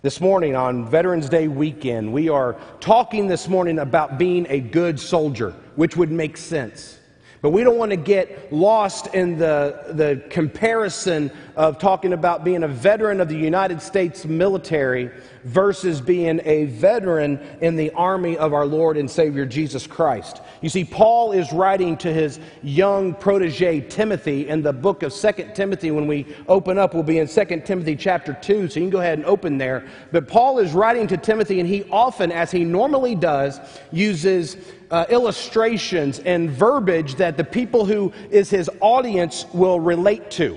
This morning on Veterans Day weekend, we are talking this morning about being a good soldier, which would make sense. But we don't want to get lost in the, the comparison of talking about being a veteran of the United States military versus being a veteran in the army of our Lord and Savior Jesus Christ. You see, Paul is writing to his young protege Timothy in the book of Second Timothy. When we open up, we'll be in Second Timothy chapter 2, so you can go ahead and open there. But Paul is writing to Timothy, and he often, as he normally does, uses uh, illustrations and verbiage that the people who is his audience will relate to.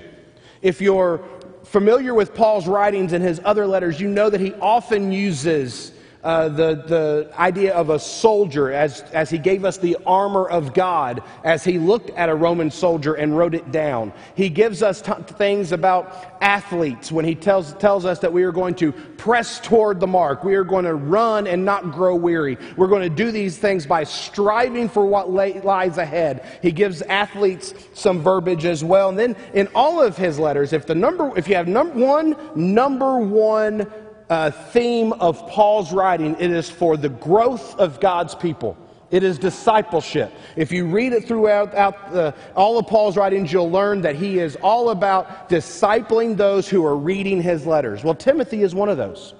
If you're familiar with Paul's writings and his other letters, you know that he often uses uh, the, the idea of a soldier as, as he gave us the armor of God, as he looked at a Roman soldier and wrote it down. He gives us t- things about athletes when he tells, tells us that we are going to press toward the mark. We are going to run and not grow weary. We're going to do these things by striving for what lay, lies ahead. He gives athletes some verbiage as well. And then in all of his letters, if the number, if you have number one, number one uh, theme of Paul's writing, it is for the growth of God's people. It is discipleship. If you read it throughout the, all of Paul's writings, you'll learn that he is all about discipling those who are reading his letters. Well, Timothy is one of those.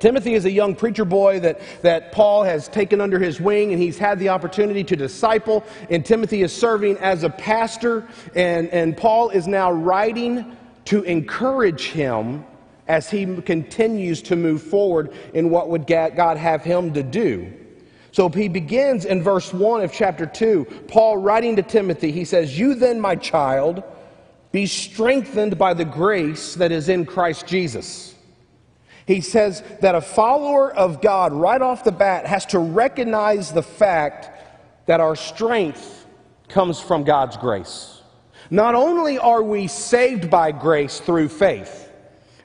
Timothy is a young preacher boy that, that Paul has taken under his wing, and he's had the opportunity to disciple. And Timothy is serving as a pastor, and, and Paul is now writing to encourage him as he continues to move forward in what would God have him to do. So he begins in verse 1 of chapter 2. Paul writing to Timothy, he says, You then, my child, be strengthened by the grace that is in Christ Jesus. He says that a follower of God, right off the bat, has to recognize the fact that our strength comes from God's grace. Not only are we saved by grace through faith,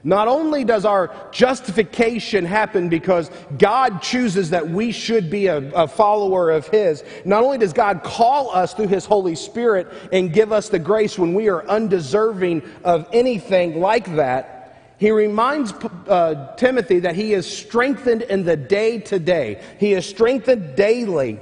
not only does our justification happen because God chooses that we should be a, a, follower of His, not only does God call us through His Holy Spirit and give us the grace when we are undeserving of anything like that, He reminds uh, Timothy that he is strengthened in the day to day. He is strengthened daily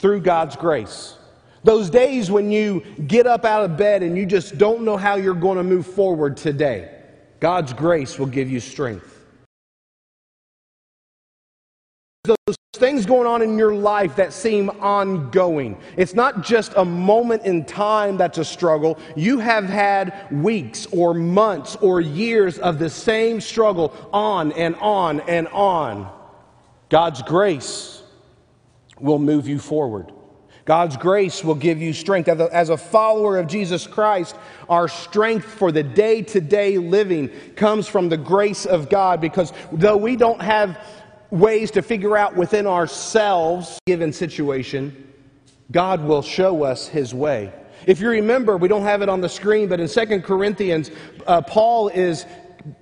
through God's grace. Those days when you get up out of bed and you just don't know how you're going to move forward today. God's grace will give you strength. Those things going on in your life that seem ongoing. It's not just a moment in time that's a struggle. You have had weeks or months or years of the same struggle on and on and on. God's grace will move you forward. God's grace will give you strength. As a follower of Jesus Christ, our strength for the day to day living comes from the grace of God because though we don't have ways to figure out within ourselves given situation, God will show us his way. If you remember, we don't have it on the screen, but in Second Corinthians, uh, Paul is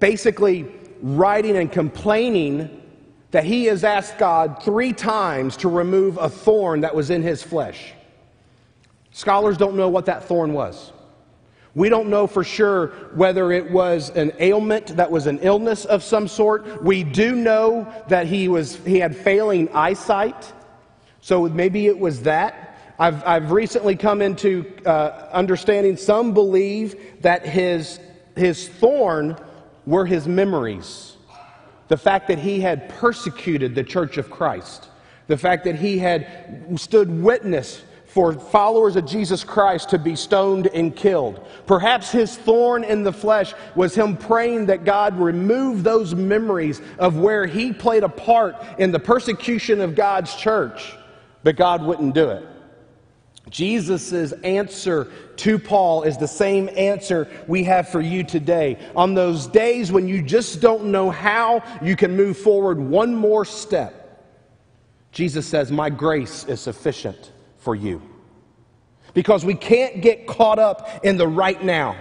basically writing and complaining that he has asked God three times to remove a thorn that was in his flesh. Scholars don't know what that thorn was. We don't know for sure whether it was an ailment that was an illness of some sort. We do know that he, was, he had failing eyesight, so maybe it was that. I've, I've recently come into uh, understanding some believe that his, his thorn were his memories the fact that he had persecuted the church of Christ, the fact that he had stood witness for followers of Jesus Christ to be stoned and killed. Perhaps his thorn in the flesh was him praying that God remove those memories of where he played a part in the persecution of God's church, but God wouldn't do it. Jesus' answer to Paul is the same answer we have for you today. On those days when you just don't know how you can move forward one more step, Jesus says, My grace is sufficient for you. Because we can't get caught up in the right now.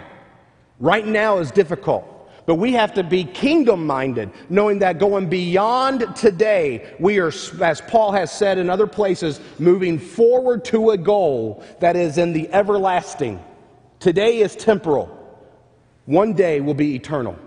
Right now is difficult. But we have to be kingdom minded, knowing that going beyond today, we are, as Paul has said in other places, moving forward to a goal that is in the everlasting. Today is temporal, one day will be eternal.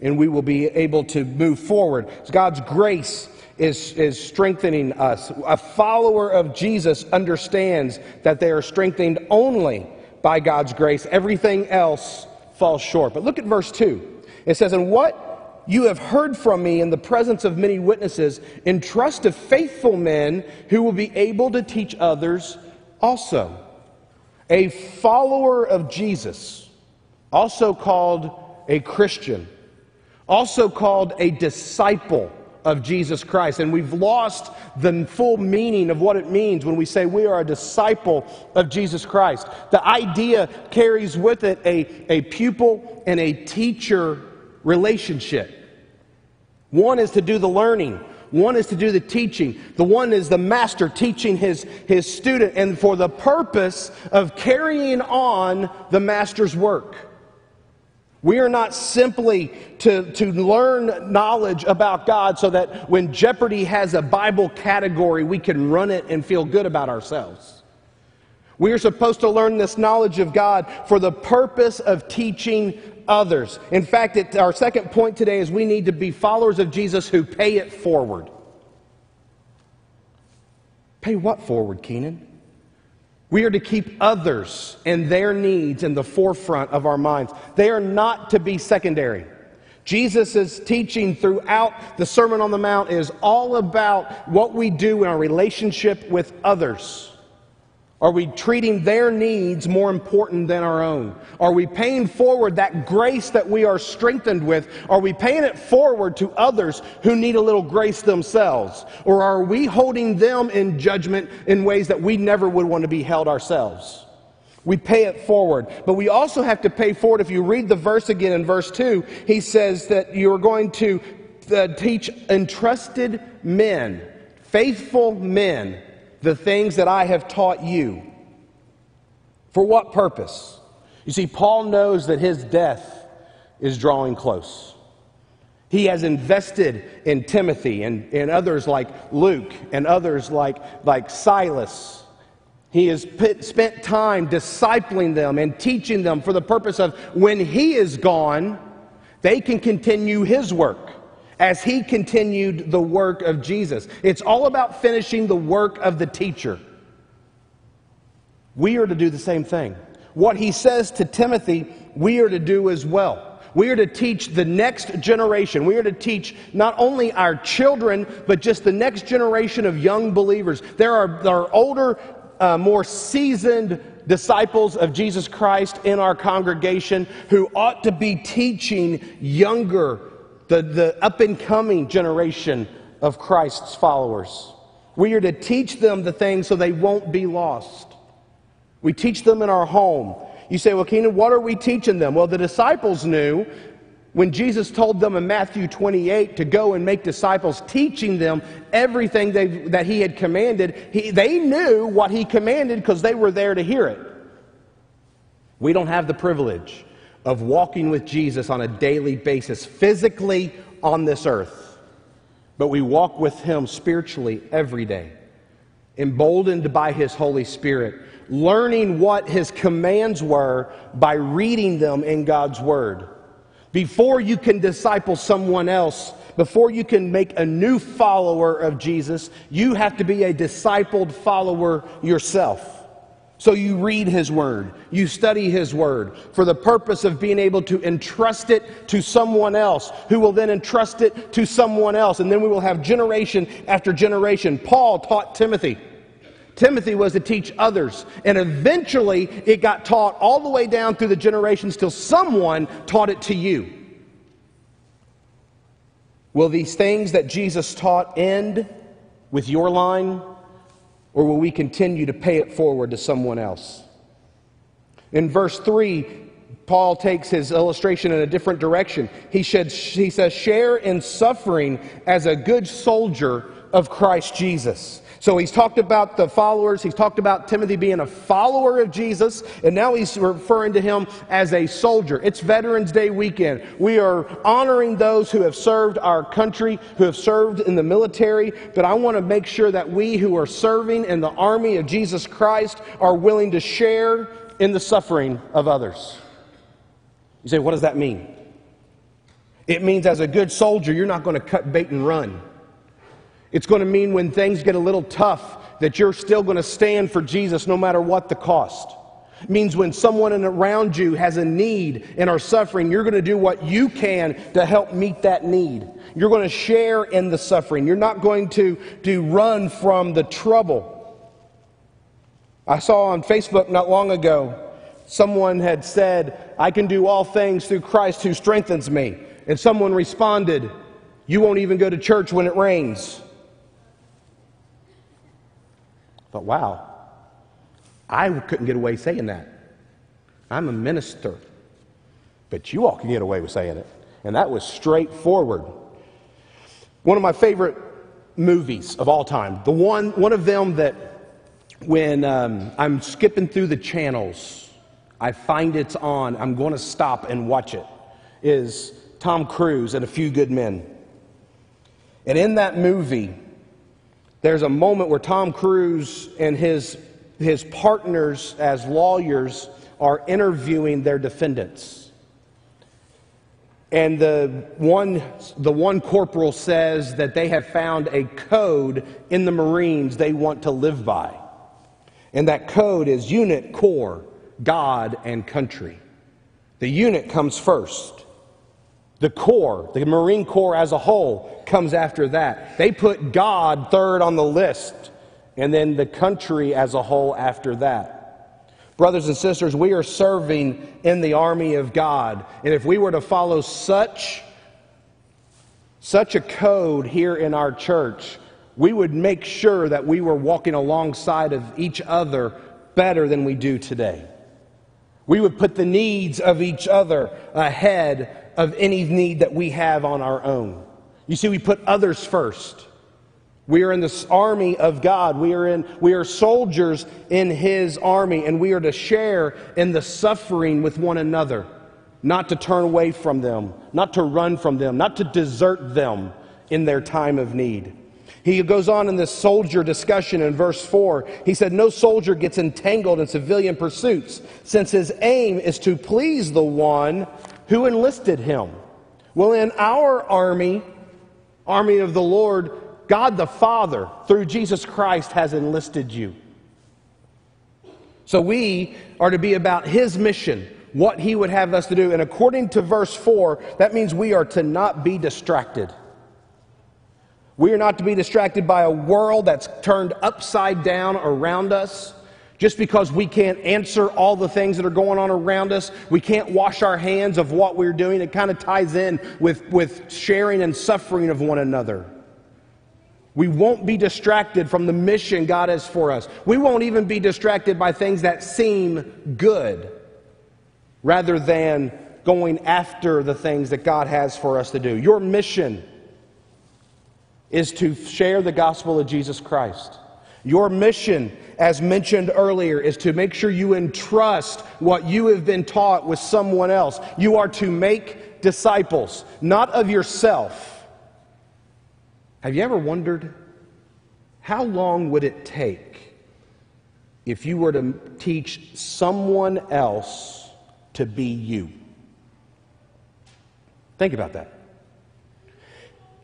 and we will be able to move forward. God's grace is, is strengthening us. A follower of Jesus understands that they are strengthened only by God's grace. Everything else falls short. But look at verse 2. It says, And what you have heard from me in the presence of many witnesses, entrust to faithful men who will be able to teach others also. A follower of Jesus, also called a Christian, also called a disciple of Jesus Christ. And we've lost the full meaning of what it means when we say we are a disciple of Jesus Christ. The idea carries with it a, a pupil and a teacher relationship. One is to do the learning, one is to do the teaching. The one is the master teaching his, his student, and for the purpose of carrying on the master's work. We are not simply to, to learn knowledge about God so that when Jeopardy has a Bible category, we can run it and feel good about ourselves. We are supposed to learn this knowledge of God for the purpose of teaching others. In fact, it, our second point today is we need to be followers of Jesus who pay it forward. Pay what forward, Keenan? We are to keep others and their needs in the forefront of our minds. They are not to be secondary. Jesus' teaching throughout the Sermon on the Mount is all about what we do in our relationship with others. Are we treating their needs more important than our own? Are we paying forward that grace that we are strengthened with? Are we paying it forward to others who need a little grace themselves? Or are we holding them in judgment in ways that we never would want to be held ourselves? We pay it forward. But we also have to pay forward. If you read the verse again in verse 2, he says that you're going to uh, teach entrusted men, faithful men, the things that I have taught you. For what purpose? You see, Paul knows that his death is drawing close. He has invested in Timothy and, and others like Luke and others like, like Silas. He has put, spent time discipling them and teaching them for the purpose of when he is gone, they can continue his work as he continued the work of Jesus. It's all about finishing the work of the teacher. We are to do the same thing. What he says to Timothy, we are to do as well. We are to teach the next generation. We are to teach not only our children, but just the next generation of young believers. There are, there are older, uh, more seasoned disciples of Jesus Christ in our congregation who ought to be teaching younger the, the up and coming generation of Christ's followers. We are to teach them the things so they won't be lost. We teach them in our home. You say, well, Keenan, what are we teaching them? Well, the disciples knew when Jesus told them in Matthew 28 to go and make disciples, teaching them everything that he had commanded, he, they knew what he commanded because they were there to hear it. We don't have the privilege of walking with Jesus on a daily basis, physically on this earth, but we walk with Him spiritually every day, emboldened by His Holy Spirit, learning what His commands were by reading them in God's Word. Before you can disciple someone else, before you can make a new follower of Jesus, you have to be a discipled follower yourself. So you read His Word, you study His Word for the purpose of being able to entrust it to someone else, who will then entrust it to someone else. And then we will have generation after generation. Paul taught Timothy. Timothy was to teach others. And eventually it got taught all the way down through the generations till someone taught it to you. Will these things that Jesus taught end with your line or will we continue to pay it forward to someone else? In verse 3, Paul takes his illustration in a different direction. He, should, he says, Share in suffering as a good soldier of Christ Jesus. So he's talked about the followers, he's talked about Timothy being a follower of Jesus, and now he's referring to him as a soldier. It's Veterans Day weekend. We are honoring those who have served our country, who have served in the military, but I want to make sure that we who are serving in the army of Jesus Christ are willing to share in the suffering of others. You say, what does that mean? It means as a good soldier, you're not going to cut bait and run. It's going to mean when things get a little tough that you're still going to stand for Jesus no matter what the cost. It means when someone around you has a need and are suffering, you're going to do what you can to help meet that need. You're going to share in the suffering. You're not going to, to run from the trouble. I saw on Facebook not long ago, someone had said, I can do all things through Christ who strengthens me. And someone responded, You won't even go to church when it rains. I thought, wow, I couldn't get away saying that. I'm a minister. But you all can get away with saying it. And that was straightforward. One of my favorite movies of all time, the one, one of them that when um, I'm skipping through the channels, I find it's on, I'm going to stop and watch it, is Tom Cruise and A Few Good Men. And in that movie, there's a moment where Tom Cruise and his, his partners as lawyers are interviewing their defendants. And the one, the one corporal says that they have found a code in the Marines they want to live by. And that code is unit, corps, God, and country. The unit comes first. The Corps, the Marine Corps as a whole, comes after that. They put God third on the list, and then the country as a whole after that. Brothers and sisters, we are serving in the army of God. And if we were to follow such, such a code here in our church, we would make sure that we were walking alongside of each other better than we do today. We would put the needs of each other ahead of any need that we have on our own. You see, we put others first. We are in this army of God. We are, in, we are soldiers in His army, and we are to share in the suffering with one another, not to turn away from them, not to run from them, not to desert them in their time of need. He goes on in this soldier discussion in verse 4. He said, No soldier gets entangled in civilian pursuits, since his aim is to please the one who enlisted him? Well, in our army, army of the Lord, God the Father, through Jesus Christ, has enlisted you. So we are to be about His mission, what He would have us to do. And according to verse 4, that means we are to not be distracted. We are not to be distracted by a world that's turned upside down around us. Just because we can't answer all the things that are going on around us, we can't wash our hands of what we're doing. It kind of ties in with, with sharing and suffering of one another. We won't be distracted from the mission God has for us. We won't even be distracted by things that seem good rather than going after the things that God has for us to do. Your mission is to share the gospel of Jesus Christ. Your mission, as mentioned earlier, is to make sure you entrust what you have been taught with someone else. You are to make disciples, not of yourself. Have you ever wondered how long would it take if you were to teach someone else to be you? Think about that.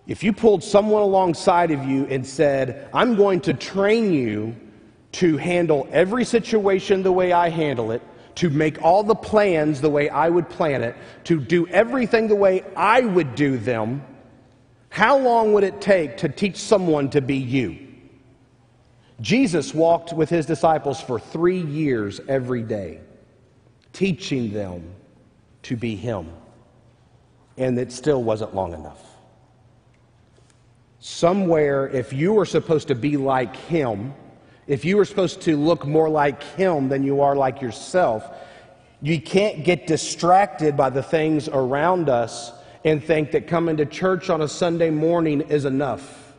If you pulled someone alongside of you and said, I'm going to train you to handle every situation the way I handle it, to make all the plans the way I would plan it, to do everything the way I would do them, how long would it take to teach someone to be you? Jesus walked with his disciples for three years every day, teaching them to be him. And it still wasn't long enough. Somewhere, if you were supposed to be like him, if you were supposed to look more like him than you are like yourself, you can't get distracted by the things around us and think that coming to church on a Sunday morning is enough.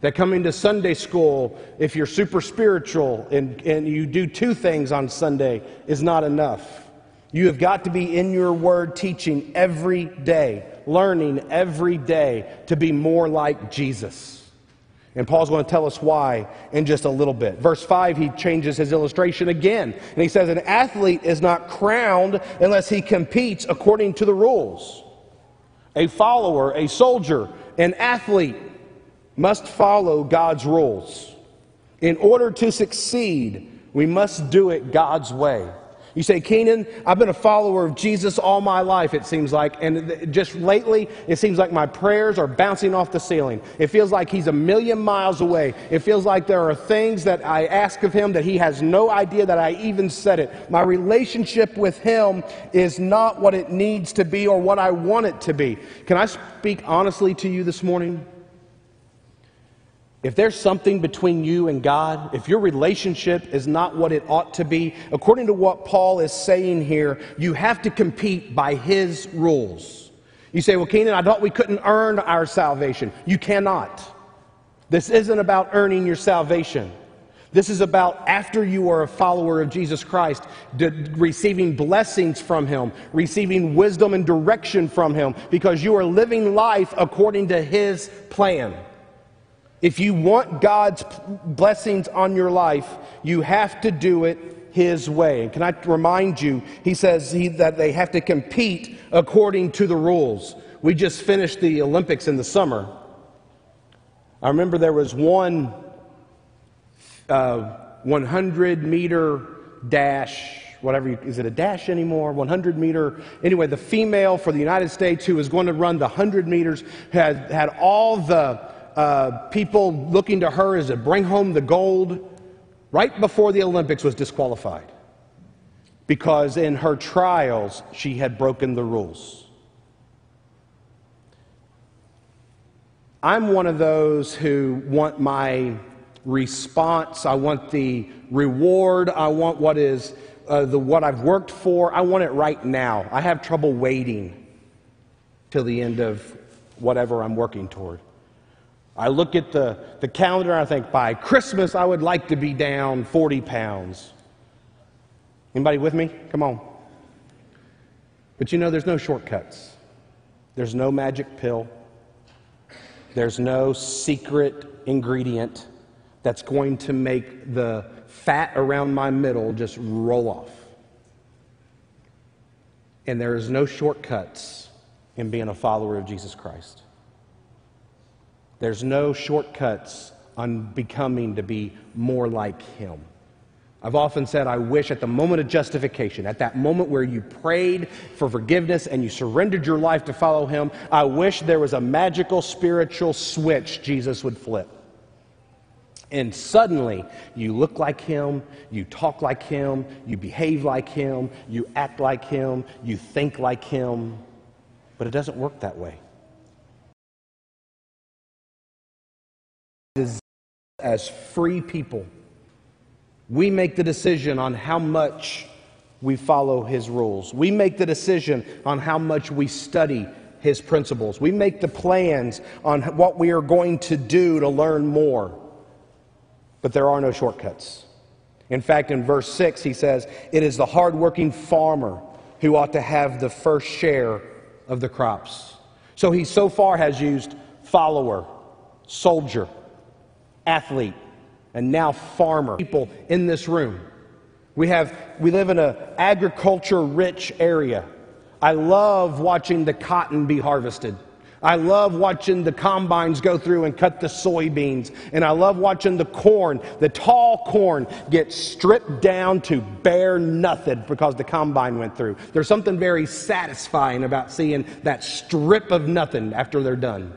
That coming to Sunday school, if you're super spiritual and, and you do two things on Sunday, is not enough. You have got to be in your word teaching every day learning every day to be more like Jesus. And Paul's going to tell us why in just a little bit. Verse 5, he changes his illustration again. And he says, An athlete is not crowned unless he competes according to the rules. a follower, a soldier, an athlete must follow God's rules. In order to succeed, we must do it God's way. You say, Keenan, I've been a follower of Jesus all my life, it seems like. And just lately, it seems like my prayers are bouncing off the ceiling. It feels like he's a million miles away. It feels like there are things that I ask of him that he has no idea that I even said it. My relationship with him is not what it needs to be or what I want it to be. Can I speak honestly to you this morning? If there's something between you and God, if your relationship is not what it ought to be, according to what Paul is saying here, you have to compete by his rules. You say, Well, Keenan, I thought we couldn't earn our salvation. You cannot. This isn't about earning your salvation. This is about after you are a follower of Jesus Christ, receiving blessings from Him, receiving wisdom and direction from Him, because you are living life according to His plan. If you want God's blessings on your life, you have to do it His way. And can I remind you, He says he, that they have to compete according to the rules. We just finished the Olympics in the summer. I remember there was one uh, 100 meter dash whatever you, is it a dash anymore 100 meter anyway the female for the united states who was going to run the 100 meters had had all the uh, people looking to her as to bring home the gold right before the Olympics was disqualified because in her trials she had broken the rules. I'm one of those who want my response, I want the reward, I want what is uh, the what I've worked for, I want it right now. I have trouble waiting till the end of whatever I'm working toward. I look at the, the calendar and I think, by Christmas, I would like to be down 40 pounds. Anybody with me? Come on. But you know, there's no shortcuts. There's no magic pill. There's no secret ingredient that's going to make the fat around my middle just roll off. And there is no shortcuts in being a follower of Jesus Christ. There's no shortcuts on becoming to be more like Him. I've often said, I wish at the moment of justification, at that moment where you prayed for forgiveness and you surrendered your life to follow Him, I wish there was a magical spiritual switch Jesus would flip. And suddenly, you look like Him, you talk like Him, you behave like Him, you act like Him, you think like Him. But it doesn't work that way. As free people, we make the decision on how much we follow His rules. We make the decision on how much we study His principles. We make the plans on what we are going to do to learn more. But there are no shortcuts. In fact, in verse 6, he says, It is the hardworking farmer who ought to have the first share of the crops. So he so far has used follower, soldier, athlete, and now farmer. People in this room. We have we live in an agriculture rich area. I love watching the cotton be harvested. I love watching the combines go through and cut the soybeans. And I love watching the corn, the tall corn, get stripped down to bare nothing because the combine went through. There's something very satisfying about seeing that strip of nothing after they're done.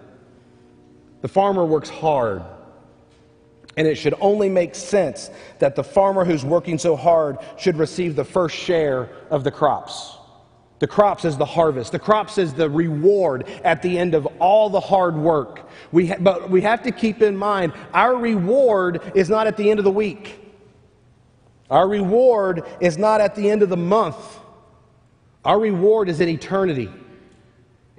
The farmer works hard. And it should only make sense that the farmer who's working so hard should receive the first share of the crops. The crops is the harvest. The crops is the reward at the end of all the hard work. We ha- but we have to keep in mind our reward is not at the end of the week. Our reward is not at the end of the month. Our reward is in eternity.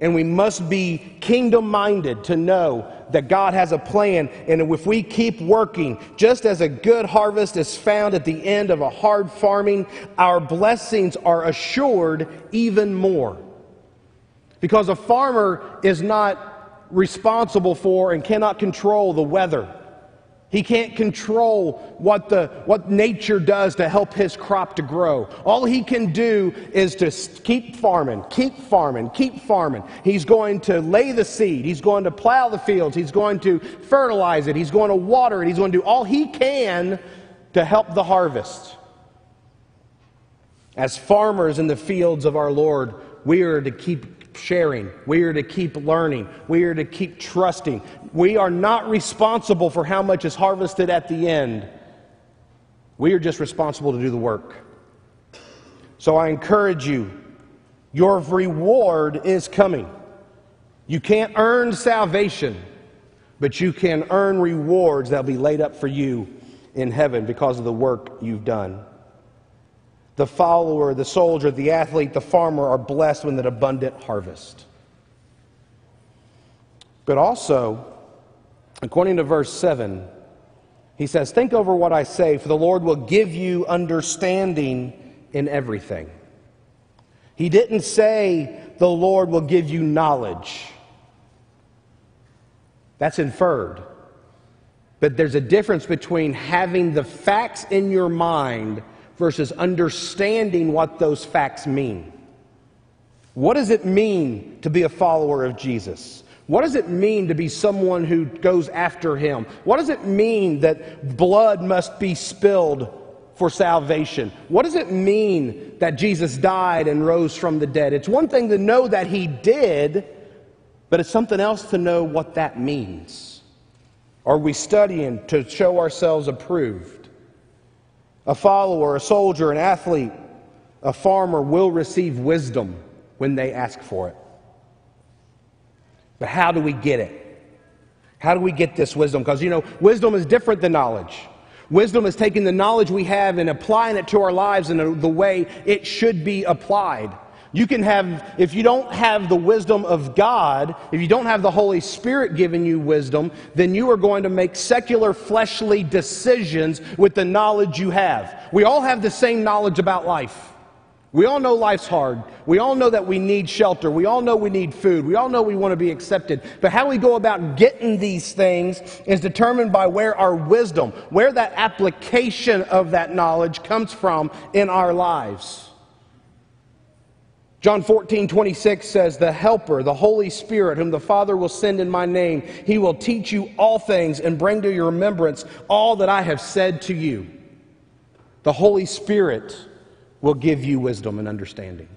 And we must be kingdom minded to know that God has a plan. And if we keep working, just as a good harvest is found at the end of a hard farming, our blessings are assured even more. Because a farmer is not responsible for and cannot control the weather. He can't control what, the, what nature does to help his crop to grow. All he can do is to keep farming, keep farming, keep farming. He's going to lay the seed. He's going to plow the fields. He's going to fertilize it. He's going to water it. He's going to do all he can to help the harvest. As farmers in the fields of our Lord, we are to keep sharing. We are to keep learning. We are to keep trusting. We are not responsible for how much is harvested at the end. We are just responsible to do the work. So I encourage you, your reward is coming. You can't earn salvation, but you can earn rewards that will be laid up for you in heaven because of the work you've done. The follower, the soldier, the athlete, the farmer are blessed with an abundant harvest. But also, according to verse 7, he says, Think over what I say, for the Lord will give you understanding in everything. He didn't say the Lord will give you knowledge. That's inferred. But there's a difference between having the facts in your mind versus understanding what those facts mean. What does it mean to be a follower of Jesus? What does it mean to be someone who goes after him? What does it mean that blood must be spilled for salvation? What does it mean that Jesus died and rose from the dead? It's one thing to know that he did, but it's something else to know what that means. Are we studying to show ourselves approved? A follower, a soldier, an athlete, a farmer will receive wisdom when they ask for it. But how do we get it? How do we get this wisdom? Because, you know, wisdom is different than knowledge. Wisdom is taking the knowledge we have and applying it to our lives in the way it should be applied. You can have, if you don't have the wisdom of God, if you don't have the Holy Spirit giving you wisdom, then you are going to make secular fleshly decisions with the knowledge you have. We all have the same knowledge about life. We all know life's hard. We all know that we need shelter. We all know we need food. We all know we want to be accepted. But how we go about getting these things is determined by where our wisdom, where that application of that knowledge comes from in our lives. John 14, 26 says, The Helper, the Holy Spirit, whom the Father will send in my name, he will teach you all things and bring to your remembrance all that I have said to you. The Holy Spirit will give you wisdom and understanding.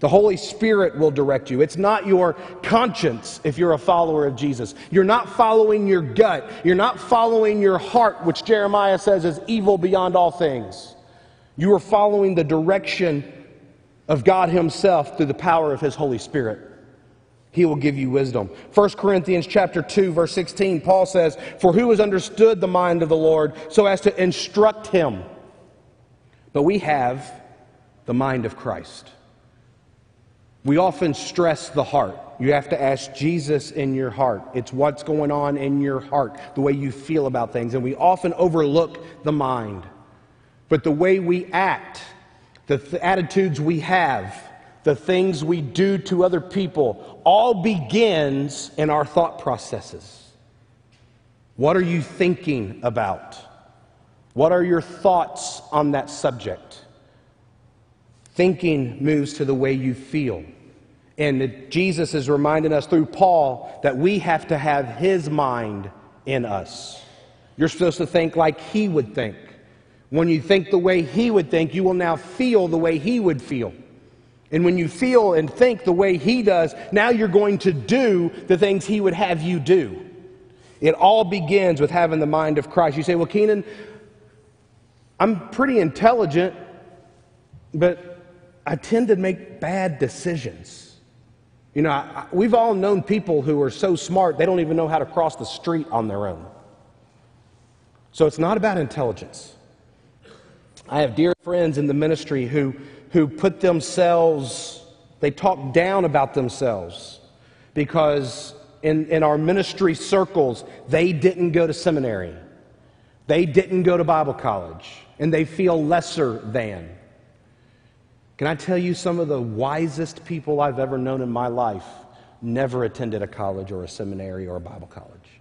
The Holy Spirit will direct you. It's not your conscience if you're a follower of Jesus. You're not following your gut. You're not following your heart, which Jeremiah says is evil beyond all things. You are following the direction of God Himself through the power of His Holy Spirit. He will give you wisdom. 1 Corinthians chapter 2 verse 16 Paul says, "For who has understood the mind of the Lord so as to instruct him?" But we have the mind of Christ. We often stress the heart. You have to ask Jesus in your heart. It's what's going on in your heart, the way you feel about things, and we often overlook the mind. But the way we act the th- attitudes we have, the things we do to other people, all begins in our thought processes. What are you thinking about? What are your thoughts on that subject? Thinking moves to the way you feel. And Jesus is reminding us through Paul that we have to have his mind in us. You're supposed to think like he would think. When you think the way he would think, you will now feel the way he would feel. And when you feel and think the way he does, now you're going to do the things he would have you do. It all begins with having the mind of Christ. You say, Well, Keenan, I'm pretty intelligent, but I tend to make bad decisions. You know, I, we've all known people who are so smart they don't even know how to cross the street on their own. So it's not about intelligence. I have dear friends in the ministry who, who put themselves, they talk down about themselves because in, in our ministry circles, they didn't go to seminary. They didn't go to Bible college, and they feel lesser than. Can I tell you some of the wisest people I've ever known in my life never attended a college or a seminary or a Bible college?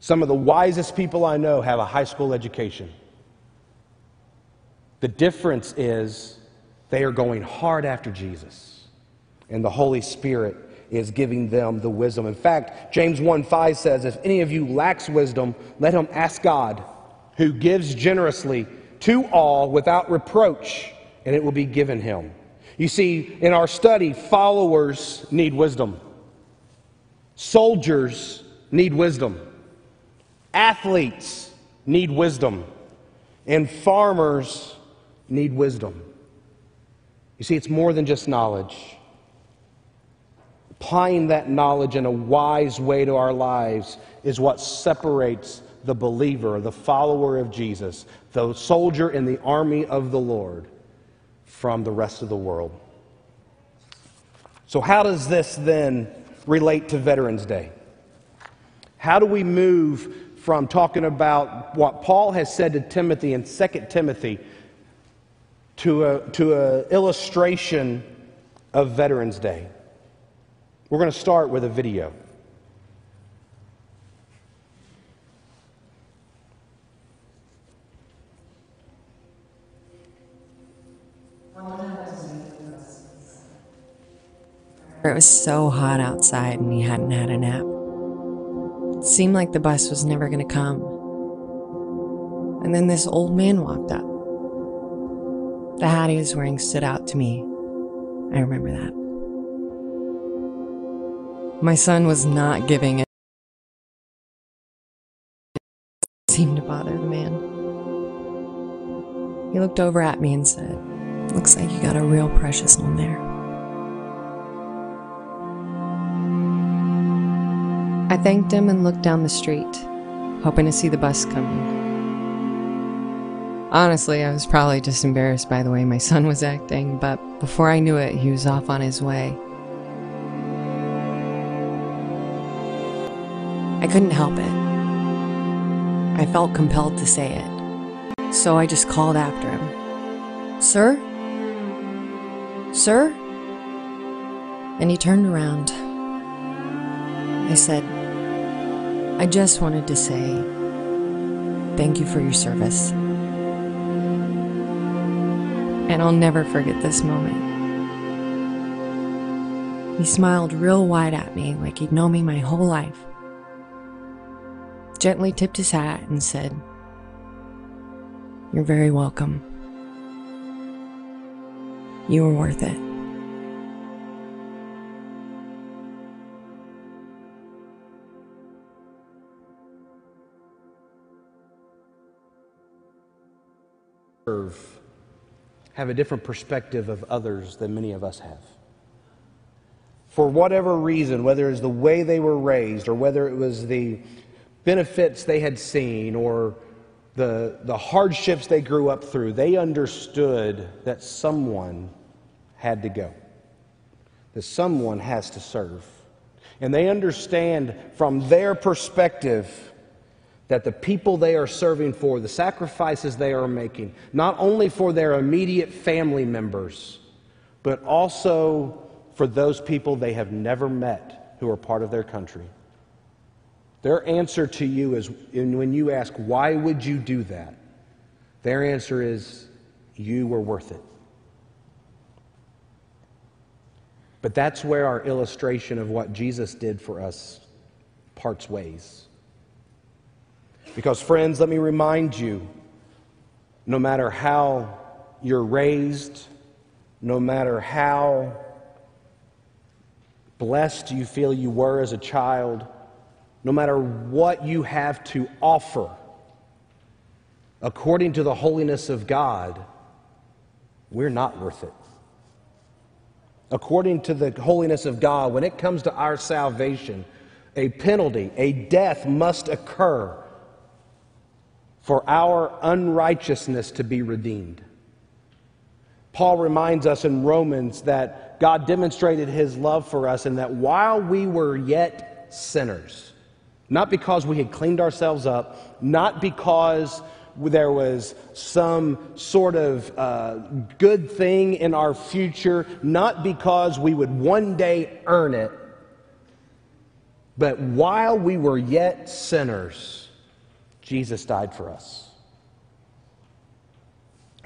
Some of the wisest people I know have a high school education. The difference is they are going hard after Jesus, and the Holy Spirit is giving them the wisdom. In fact, James 1 5 says, If any of you lacks wisdom, let him ask God, who gives generously to all without reproach, and it will be given him. You see, in our study, followers need wisdom, soldiers need wisdom, athletes need wisdom, and farmers need wisdom. You see, it's more than just knowledge. Applying that knowledge in a wise way to our lives is what separates the believer, the follower of Jesus, the soldier in the army of the Lord from the rest of the world. So, how does this then relate to Veterans Day? How do we move from talking about what Paul has said to Timothy in 2 Timothy to an to a illustration of Veterans Day? We're going to start with a video. It was so hot outside and he hadn't had a nap. It seemed like the bus was never going to come. And then this old man walked up. The hat he was wearing stood out to me. I remember that. My son was not giving it. seemed to bother the man. He looked over at me and said, Looks like you got a real precious one there. I thanked him and looked down the street, hoping to see the bus coming. Honestly, I was probably just embarrassed by the way my son was acting, but before I knew it, he was off on his way. I couldn't help it. I felt compelled to say it, so I just called after him. Sir? Sir? And he turned around. I said, I just wanted to say thank you for your service. And I'll never forget this moment. He smiled real wide at me like he'd known me my whole life, gently tipped his hat, and said, You're very welcome. You were worth it. serve have a different perspective of others than many of us have. For whatever reason, whether it's the way they were raised or whether it was the benefits they had seen or the, the hardships they grew up through, they understood that someone had to go, that someone has to serve. And they understand from their perspective that the people they are serving for, the sacrifices they are making, not only for their immediate family members, but also for those people they have never met who are part of their country. Their answer to you is when you ask, Why would you do that? Their answer is, You were worth it. But that's where our illustration of what Jesus did for us parts ways. Because, friends, let me remind you no matter how you're raised, no matter how blessed you feel you were as a child, no matter what you have to offer, according to the holiness of God, we're not worth it. According to the holiness of God, when it comes to our salvation, a penalty, a death must occur for our unrighteousness to be redeemed. Paul reminds us in Romans that God demonstrated his love for us and that while we were yet sinners, not because we had cleaned ourselves up, not because there was some sort of uh, good thing in our future, not because we would one day earn it, But while we were yet sinners, Jesus died for us.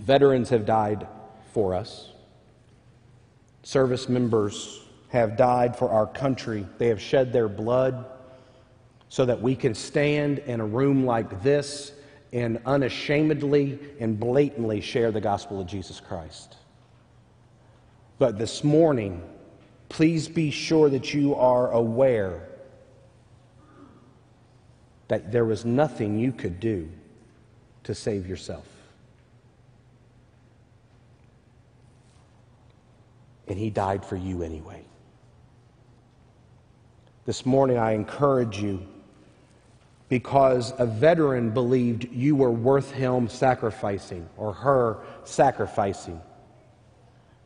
Veterans have died for us. Service members have died for our country. They have shed their blood so that we can stand in a room like this and unashamedly and blatantly share the gospel of Jesus Christ. But this morning, please be sure that you are aware that there was nothing you could do to save yourself. And he died for you anyway. This morning, I encourage you because a veteran believed you were worth him sacrificing or her sacrificing.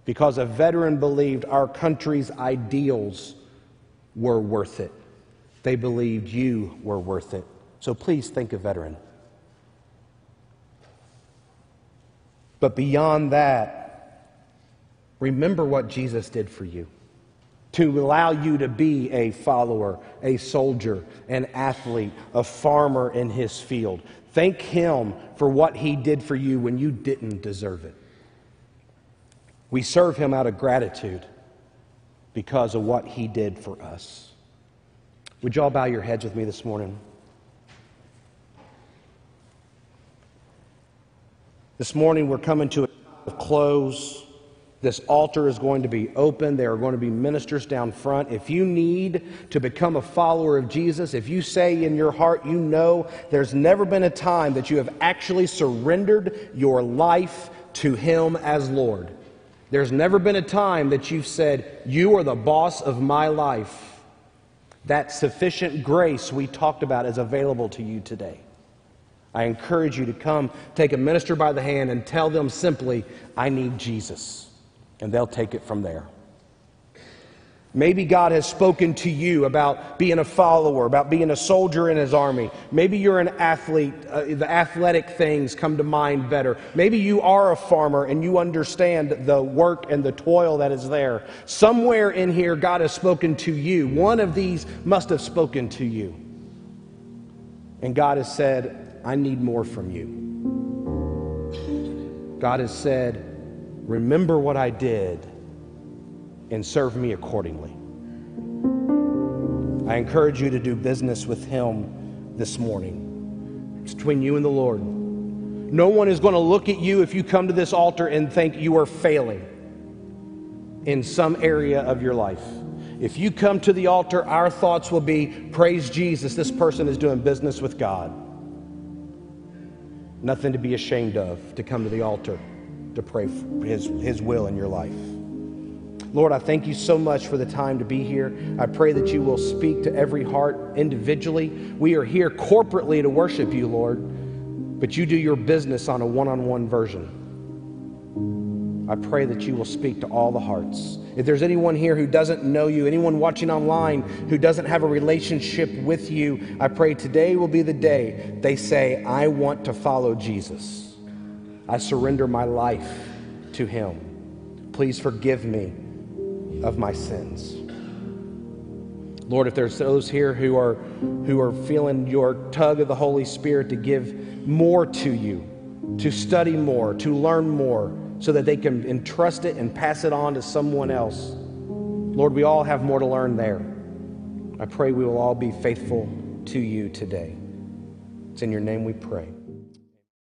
Because a veteran believed our country's ideals were worth it. They believed you were worth it. So please think of veteran. But beyond that, remember what Jesus did for you to allow you to be a follower, a soldier, an athlete, a farmer in his field. Thank him for what he did for you when you didn't deserve it. We serve him out of gratitude because of what he did for us. Would you all bow your heads with me this morning? This morning we're coming to a close. This altar is going to be open. There are going to be ministers down front. If you need to become a follower of Jesus, if you say in your heart, you know there's never been a time that you have actually surrendered your life to Him as Lord, there's never been a time that you've said, You are the boss of my life. That sufficient grace we talked about is available to you today. I encourage you to come take a minister by the hand and tell them simply, I need Jesus and they'll take it from there. Maybe God has spoken to you about being a follower, about being a soldier in his army. Maybe you're an athlete. Uh, the athletic things come to mind better. Maybe you are a farmer and you understand the work and the toil that is there. Somewhere in here, God has spoken to you. One of these must have spoken to you. And God has said, I need more from you. God has said, Remember what I did and serve me accordingly. I encourage you to do business with Him this morning. It's between you and the Lord. No one is going to look at you if you come to this altar and think you are failing in some area of your life. If you come to the altar, our thoughts will be praise Jesus, this person is doing business with God. Nothing to be ashamed of to come to the altar to pray his, his will in your life. Lord, I thank you so much for the time to be here. I pray that you will speak to every heart individually. We are here corporately to worship you, Lord, but you do your business on a one on one version. I pray that you will speak to all the hearts. If there's anyone here who doesn't know you, anyone watching online who doesn't have a relationship with you, I pray today will be the day they say, I want to follow Jesus. I surrender my life to Him. Please forgive me of my sins. Lord, if there's those here who are, who are feeling your tug of the Holy Spirit to give more to you, to study more, to learn more, so that they can entrust it and pass it on to someone else, Lord, we all have more to learn there. I pray we will all be faithful to you today. It's in your name we pray.